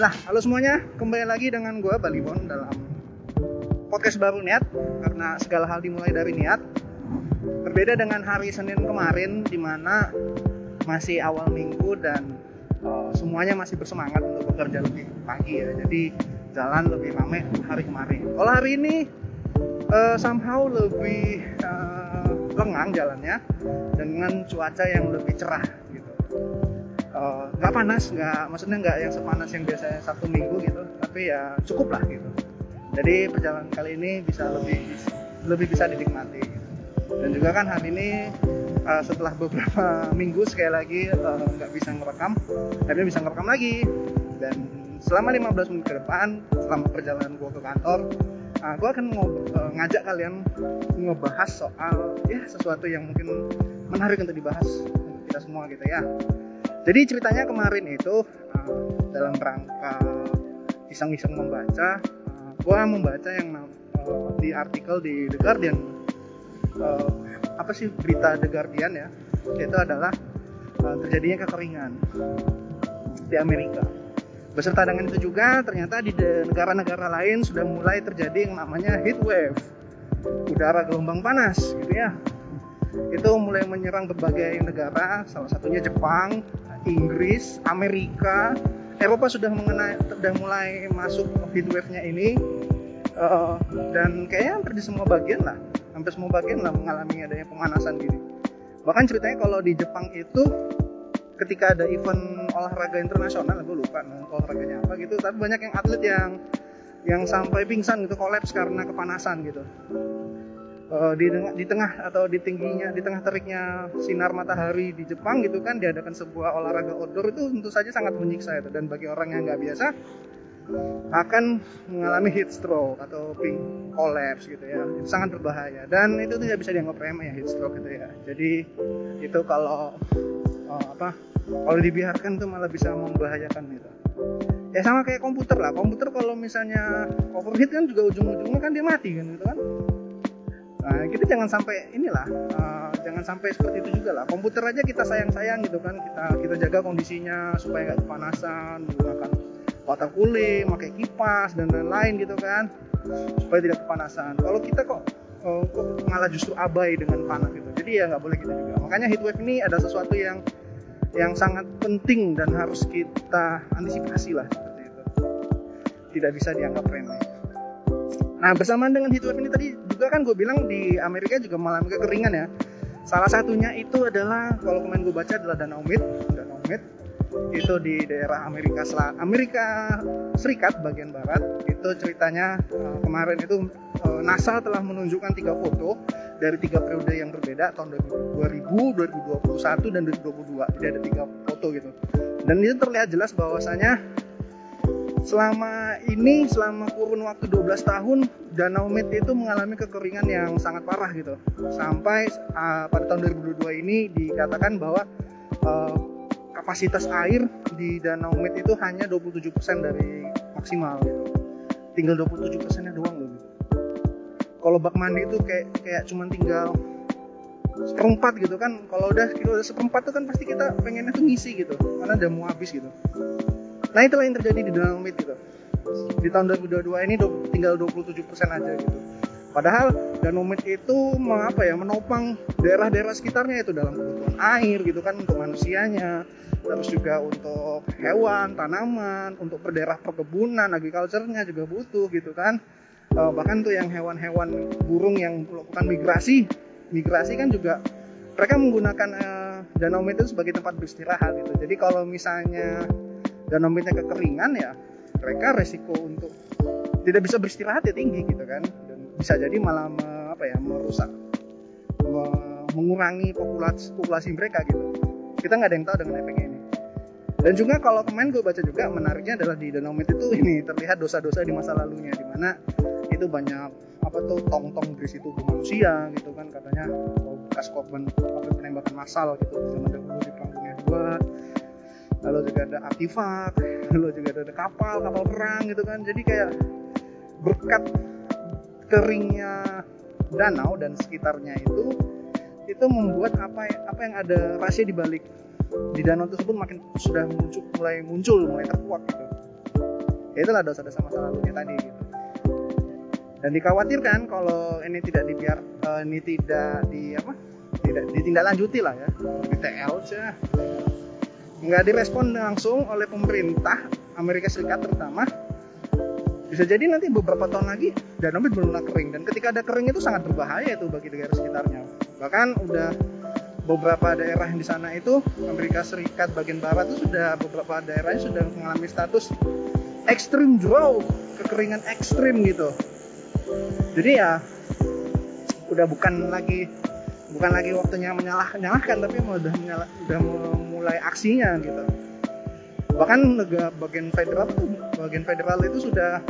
Yalah, halo semuanya, kembali lagi dengan gue Balibon dalam podcast baru niat karena segala hal dimulai dari niat. Berbeda dengan hari Senin kemarin di mana masih awal minggu dan uh, semuanya masih bersemangat untuk bekerja lebih pagi ya. Jadi jalan lebih ramai hari kemarin. Kalau hari ini uh, somehow lebih uh, lengang jalannya dengan cuaca yang lebih cerah nggak uh, panas nggak maksudnya nggak yang sepanas yang biasanya sabtu minggu gitu tapi ya cukup lah gitu. Jadi perjalanan kali ini bisa lebih lebih bisa dinikmati dan juga kan hari ini uh, setelah beberapa minggu sekali lagi uh, nggak uh, bisa ngerekam akhirnya bisa ngerekam lagi. Dan selama 15 menit ke depan selama perjalanan gue ke kantor uh, gue akan uh, ngajak kalian ngebahas soal ya sesuatu yang mungkin menarik untuk dibahas untuk kita semua gitu ya jadi ceritanya kemarin itu uh, dalam rangka iseng-iseng membaca uh, gue membaca yang uh, di artikel di The Guardian. Uh, apa sih berita The Guardian ya? Itu adalah uh, terjadinya kekeringan di Amerika. Beserta dengan itu juga ternyata di negara-negara lain sudah mulai terjadi yang namanya heat wave udara gelombang panas gitu ya. Itu mulai menyerang berbagai negara salah satunya Jepang Inggris, Amerika, Eropa sudah mengenai sudah mulai masuk heat wave-nya ini. Uh, dan kayaknya hampir di semua bagian lah, hampir semua bagian lah mengalami adanya pemanasan gini. Bahkan ceritanya kalau di Jepang itu ketika ada event olahraga internasional, gue lupa olahraganya apa gitu, tapi banyak yang atlet yang yang sampai pingsan gitu, kolaps karena kepanasan gitu uh, di, di tengah atau di tingginya di tengah teriknya sinar matahari di Jepang gitu kan diadakan sebuah olahraga outdoor itu tentu saja sangat menyiksa itu. Dan bagi orang yang nggak biasa akan mengalami heat stroke atau pink collapse gitu ya. Itu sangat berbahaya. Dan itu tidak bisa dianggap remeh ya heat stroke gitu ya. Jadi itu kalau uh, apa kalau dibiarkan tuh malah bisa membahayakan gitu. Ya sama kayak komputer lah. Komputer kalau misalnya overheat kan juga ujung-ujungnya kan dia mati kan gitu kan Nah, kita jangan sampai inilah, uh, jangan sampai seperti itu juga lah. Komputer aja kita sayang-sayang gitu kan, kita kita jaga kondisinya supaya nggak kepanasan, menggunakan water cooling, pakai kipas dan lain-lain gitu kan, supaya tidak kepanasan. Kalau kita kok uh, kok malah justru abai dengan panas gitu. Jadi ya nggak boleh gitu juga. Makanya heatwave ini ada sesuatu yang yang sangat penting dan harus kita antisipasi lah seperti itu. Tidak bisa dianggap remeh. Nah bersamaan dengan heatwave ini tadi juga kan gue bilang di Amerika juga mengalami kekeringan ya. Salah satunya itu adalah kalau kemarin gue baca adalah Danau Mid, Danau Mid itu di daerah Amerika Selatan, Amerika Serikat bagian barat. Itu ceritanya uh, kemarin itu uh, NASA telah menunjukkan tiga foto dari tiga periode yang berbeda tahun 2000, 2021 dan 2022. Jadi ada tiga foto gitu. Dan itu terlihat jelas bahwasanya selama ini selama kurun waktu 12 tahun Danau Mid itu mengalami kekeringan yang sangat parah gitu sampai uh, pada tahun 2022 ini dikatakan bahwa uh, kapasitas air di Danau Mid itu hanya 27% dari maksimal gitu. tinggal 27% nya doang loh gitu. kalau bak mandi itu kayak kayak cuman tinggal seperempat gitu kan kalau udah kalau udah seperempat tuh kan pasti kita pengennya tuh ngisi gitu karena udah mau habis gitu Nah itulah yang terjadi di Mid gitu. Di tahun 2022 ini tinggal 27% aja gitu. Padahal Mid itu apa ya menopang daerah-daerah sekitarnya itu dalam kebutuhan air gitu kan untuk manusianya, terus juga untuk hewan, tanaman, untuk daerah perkebunan, agriculture-nya juga butuh gitu kan. Uh, bahkan tuh yang hewan-hewan burung yang melakukan migrasi, migrasi kan juga mereka menggunakan uh, Danau itu sebagai tempat beristirahat gitu. Jadi kalau misalnya dan namanya kekeringan ya mereka resiko untuk tidak bisa beristirahat ya tinggi gitu kan. Dan bisa jadi malah me, apa ya merusak me, mengurangi populasi populasi mereka gitu. Kita nggak ada yang tahu dengan efeknya ini. Dan juga kalau kemarin gue baca juga menariknya adalah di Danau Mit itu ini terlihat dosa-dosa di masa lalunya di mana itu banyak apa tuh tong-tong berisi tubuh manusia gitu kan katanya bekas korban apa penembakan massal gitu zaman dahulu di perang dunia dua lalu juga ada artefak lalu juga ada kapal kapal perang gitu kan. Jadi kayak berkat keringnya danau dan sekitarnya itu itu membuat apa apa yang ada rahasia di balik di danau tersebut makin sudah muncul mulai muncul mulai terkuat gitu. Ya itulah dosa-dosa masa lalunya tadi gitu. Dan dikhawatirkan kalau ini tidak dibiar uh, ini tidak di apa tidak ditindaklanjuti lah ya. Di TL aja nggak direspon langsung oleh pemerintah Amerika Serikat terutama. Bisa jadi nanti beberapa tahun lagi danau benar-benar kering. Dan ketika ada kering itu sangat berbahaya itu bagi negara sekitarnya. Bahkan udah beberapa daerah di sana itu Amerika Serikat bagian barat itu sudah beberapa daerahnya sudah mengalami status extreme drought kekeringan ekstrim gitu. Jadi ya udah bukan lagi bukan lagi waktunya menyalah nyalahkan tapi udah menyalah, udah mulai aksinya gitu. Bahkan negara bagian federal bagian federal itu sudah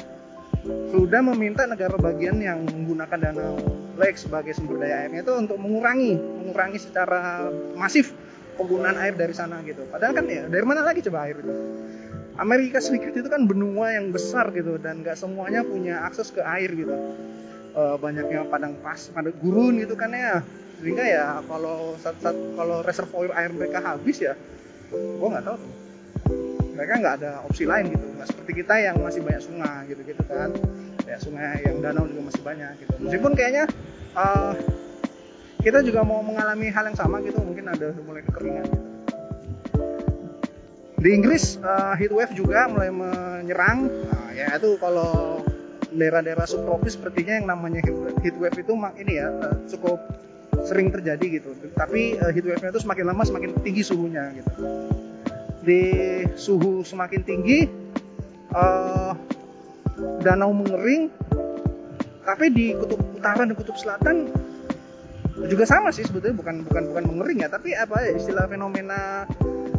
sudah meminta negara bagian yang menggunakan dana lake sebagai sumber daya airnya itu untuk mengurangi mengurangi secara masif penggunaan air dari sana gitu. Padahal kan ya dari mana lagi coba air itu Amerika Serikat itu kan benua yang besar gitu dan nggak semuanya punya akses ke air gitu. Uh, banyaknya padang pas padang gurun gitu kan ya. Sehingga ya kalau saat, saat kalau reservoir air mereka habis ya gua nggak tahu mereka nggak ada opsi lain gitu. Nggak seperti kita yang masih banyak sungai gitu gitu kan. Ya sungai yang danau juga masih banyak gitu. Meskipun kayaknya uh, kita juga mau mengalami hal yang sama gitu. Mungkin ada mulai kekeringan gitu di Inggris uh, heat wave juga mulai menyerang. Nah, ya itu kalau daerah-daerah subtropis sepertinya yang namanya heat wave itu ini ya uh, cukup sering terjadi gitu. Tapi uh, heat wave-nya itu semakin lama semakin tinggi suhunya gitu. Di suhu semakin tinggi uh, danau mengering tapi di kutub utara dan kutub selatan juga sama sih sebetulnya bukan bukan bukan mengering ya tapi apa ya istilah fenomena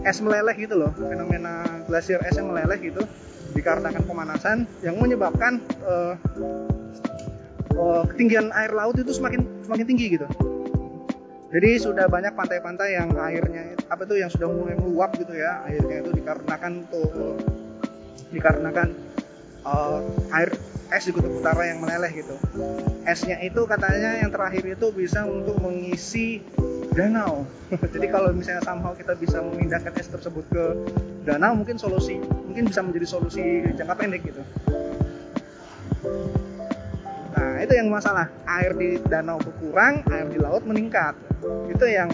es meleleh gitu loh fenomena glasier es yang meleleh gitu dikarenakan pemanasan yang menyebabkan uh, uh, ketinggian air laut itu semakin semakin tinggi gitu. Jadi sudah banyak pantai-pantai yang airnya apa tuh yang sudah mulai meluap gitu ya airnya itu dikarenakan tuh dikarenakan uh, air es di kutub utara yang meleleh gitu. Esnya itu katanya yang terakhir itu bisa untuk mengisi danau. Jadi kalau misalnya somehow kita bisa memindahkan es tersebut ke danau mungkin solusi mungkin bisa menjadi solusi jangka pendek gitu. Nah itu yang masalah. Air di danau berkurang air di laut meningkat. Itu yang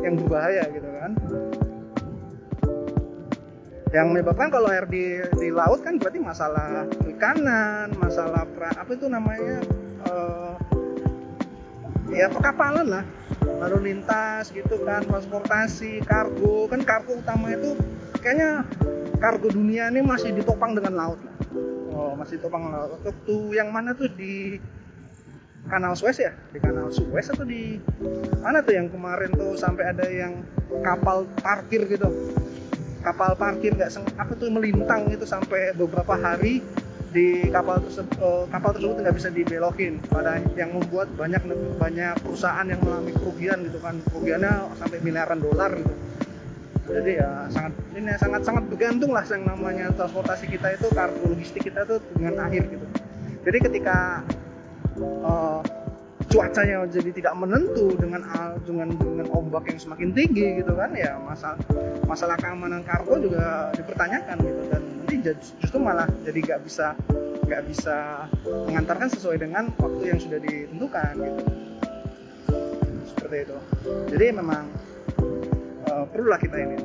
yang berbahaya gitu kan. Yang menyebabkan kalau air di di laut kan berarti masalah perikanan masalah pra, apa itu namanya uh, ya perkapalan lah lalu lintas gitu kan transportasi kargo. Kan kargo utama itu kayaknya kargo dunia ini masih ditopang dengan laut. Oh masih ditopang laut. Waktu yang mana tuh? Di kanal Suez ya? Di kanal Suez atau di mana tuh yang kemarin tuh sampai ada yang kapal parkir gitu? Kapal parkir nggak apa tuh melintang itu sampai beberapa hari di kapal tersebut uh, kapal tersebut nggak bisa dibelokin. Pada yang membuat banyak banyak perusahaan yang mengalami kerugian gitu kan. Kerugiannya sampai miliaran dolar gitu. Jadi ya sangat ini sangat sangat bergantung lah yang namanya transportasi kita itu kargo logistik kita tuh dengan air gitu. Jadi ketika uh, cuacanya jadi tidak menentu dengan dengan dengan ombak yang semakin tinggi gitu kan ya masalah masalah keamanan kargo juga dipertanyakan gitu. Dan nanti justru malah jadi nggak bisa nggak bisa mengantarkan sesuai dengan waktu yang sudah ditentukan gitu. Seperti itu. Jadi memang uh, perlulah kita ini.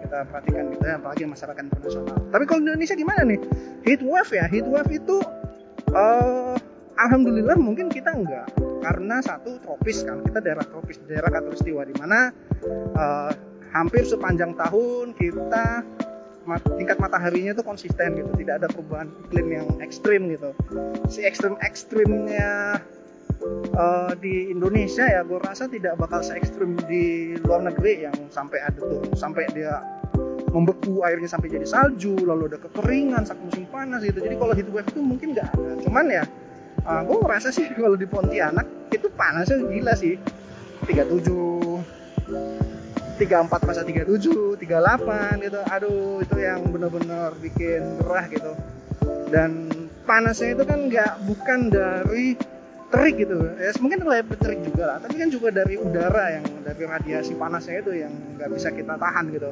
Kita perhatikan ya apalagi masyarakat internasional. Tapi kalau di Indonesia gimana nih? Heat wave ya? Heat wave itu uh, alhamdulillah mungkin kita enggak karena satu tropis kan. Kita daerah tropis daerah katulistiwa di mana uh, hampir sepanjang tahun kita tingkat mataharinya itu konsisten gitu tidak ada perubahan iklim yang ekstrim gitu. Si ekstrim ekstrimnya uh, di Indonesia ya gue rasa tidak bakal se ekstrim di luar negeri yang sampai ada tuh sampai dia membeku airnya sampai jadi salju lalu ada kekeringan saat musim panas gitu. Jadi kalau heat wave itu mungkin nggak ada. Cuman ya uh, ah, gue ngerasa sih kalau di Pontianak itu panasnya gila sih. 37 34 masa 37 38 gitu. Aduh itu yang bener-bener bikin gerah gitu. Dan panasnya itu kan nggak bukan dari terik gitu. Ya mungkin lebih terik juga lah tapi kan juga dari udara yang dari radiasi panasnya itu yang nggak bisa kita tahan gitu.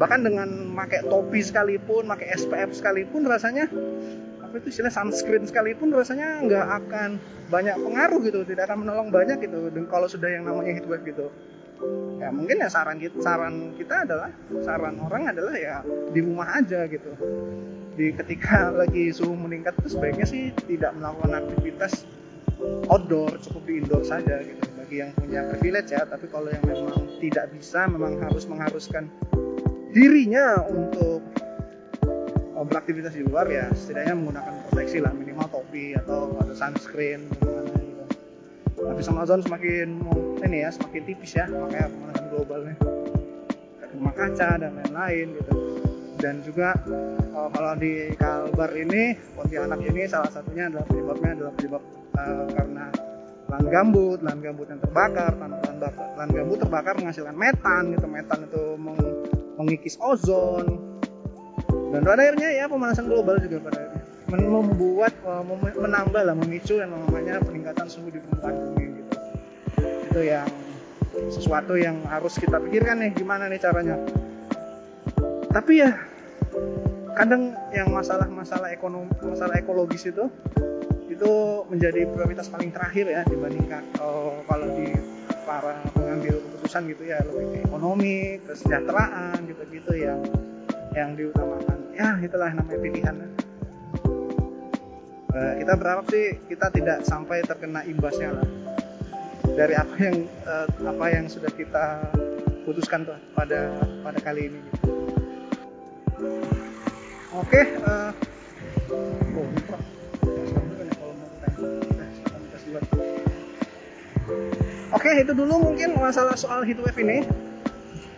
Bahkan dengan pakai topi sekalipun pakai SPF sekalipun rasanya apa itu istilah sunscreen sekalipun rasanya nggak akan banyak pengaruh gitu tidak akan menolong banyak gitu. Dan kalau sudah yang namanya heatwave gitu ya mungkin ya saran kita saran kita adalah saran orang adalah ya di rumah aja gitu. Di ketika lagi suhu meningkat itu sebaiknya sih tidak melakukan aktivitas outdoor cukup di indoor saja gitu. Bagi yang punya privilege ya tapi kalau yang memang tidak bisa memang harus mengharuskan dirinya untuk uh, beraktivitas di luar ya setidaknya menggunakan proteksi lah minimal topi atau ada sunscreen tapi sama zone semakin ini ya semakin tipis ya makanya pemanasan globalnya. Rumah kaca dan lain-lain gitu. Dan juga uh, kalau di Kalbar ini Pontianak ini salah satunya adalah penyebabnya adalah penyebab uh, karena lahan gambut, lahan gambut yang terbakar, lahan, lahan, lahan gambut terbakar menghasilkan metan gitu, metan itu meng, mengikis ozon. Dan pada akhirnya ya pemanasan global juga pada membuat uh, menambah lah memicu yang namanya peningkatan suhu di permukaan bumi gitu. Itu yang sesuatu yang harus kita pikirkan nih gimana nih caranya. Tapi ya kadang yang masalah-masalah ekonomi masalah ekologis itu itu menjadi prioritas paling terakhir ya dibandingkan oh, kalau di para pengambil keputusan gitu ya lebih ke ekonomi kesejahteraan gitu-gitu yang yang diutamakan. Ya itulah namanya pilihan uh, kita berharap sih kita tidak sampai terkena imbasnya lah. Dari apa yang uh, apa yang sudah kita putuskan tuh pada pada kali ini. Oke uh, oh, Oke, itu dulu mungkin masalah soal heatwave ini.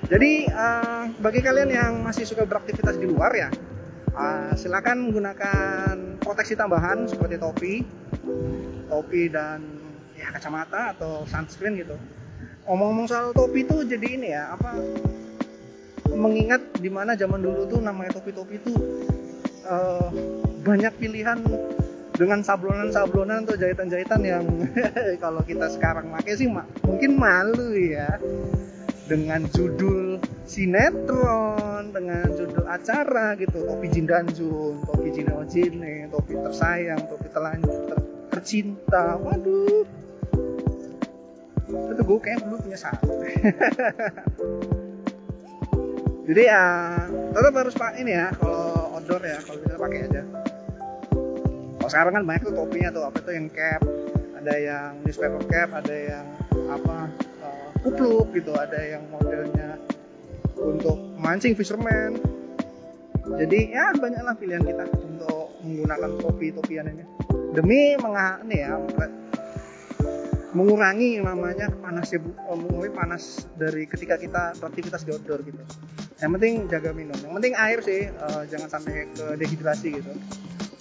Jadi bagi kalian yang masih suka beraktivitas di luar ya, uh, silakan gunakan proteksi tambahan seperti topi, topi dan ya kacamata atau sunscreen gitu. Omong-omong soal topi itu jadi ini ya, apa mengingat di mana zaman dulu tuh namanya topi-topi itu uh, banyak pilihan dengan sablonan-sablonan atau jahitan-jahitan yang kalau kita sekarang pakai sih mungkin malu ya dengan judul sinetron dengan judul acara gitu. Topi jindanjun topi jinojine topi tersayang topi telanjut ter tercinta. Waduh. Itu gue kayak dulu punya satu. Jadi ya tetap harus pak ini ya kalau outdoor ya kalau bisa pakai aja. Kalau sekarang kan banyak tuh topinya tuh apa tuh yang cap ada yang newspaper cap ada yang apa uh, kupluk gitu ada yang modelnya untuk mancing fisherman. Jadi ya banyaklah pilihan kita untuk menggunakan topi-topian ini. Demi mengah ya mengurangi namanya panasnya eh, mengurangi panas dari ketika kita beraktivitas di outdoor gitu. Yang penting jaga minum. Yang penting air sih uh, jangan sampai ke dehidrasi gitu.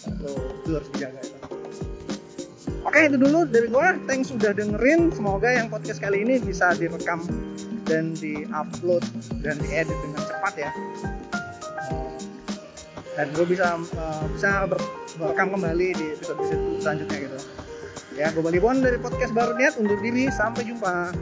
Itu, itu harus dijaga itu. Oke itu dulu dari gua. Thanks sudah dengerin. Semoga yang podcast kali ini bisa direkam dan diupload dan diedit dengan cepat ya. Dan gue bisa uh, bisa ber, kembali di episode episode selanjutnya gitu. Ya gue Bali Bon dari podcast baru niat undur diri sampai jumpa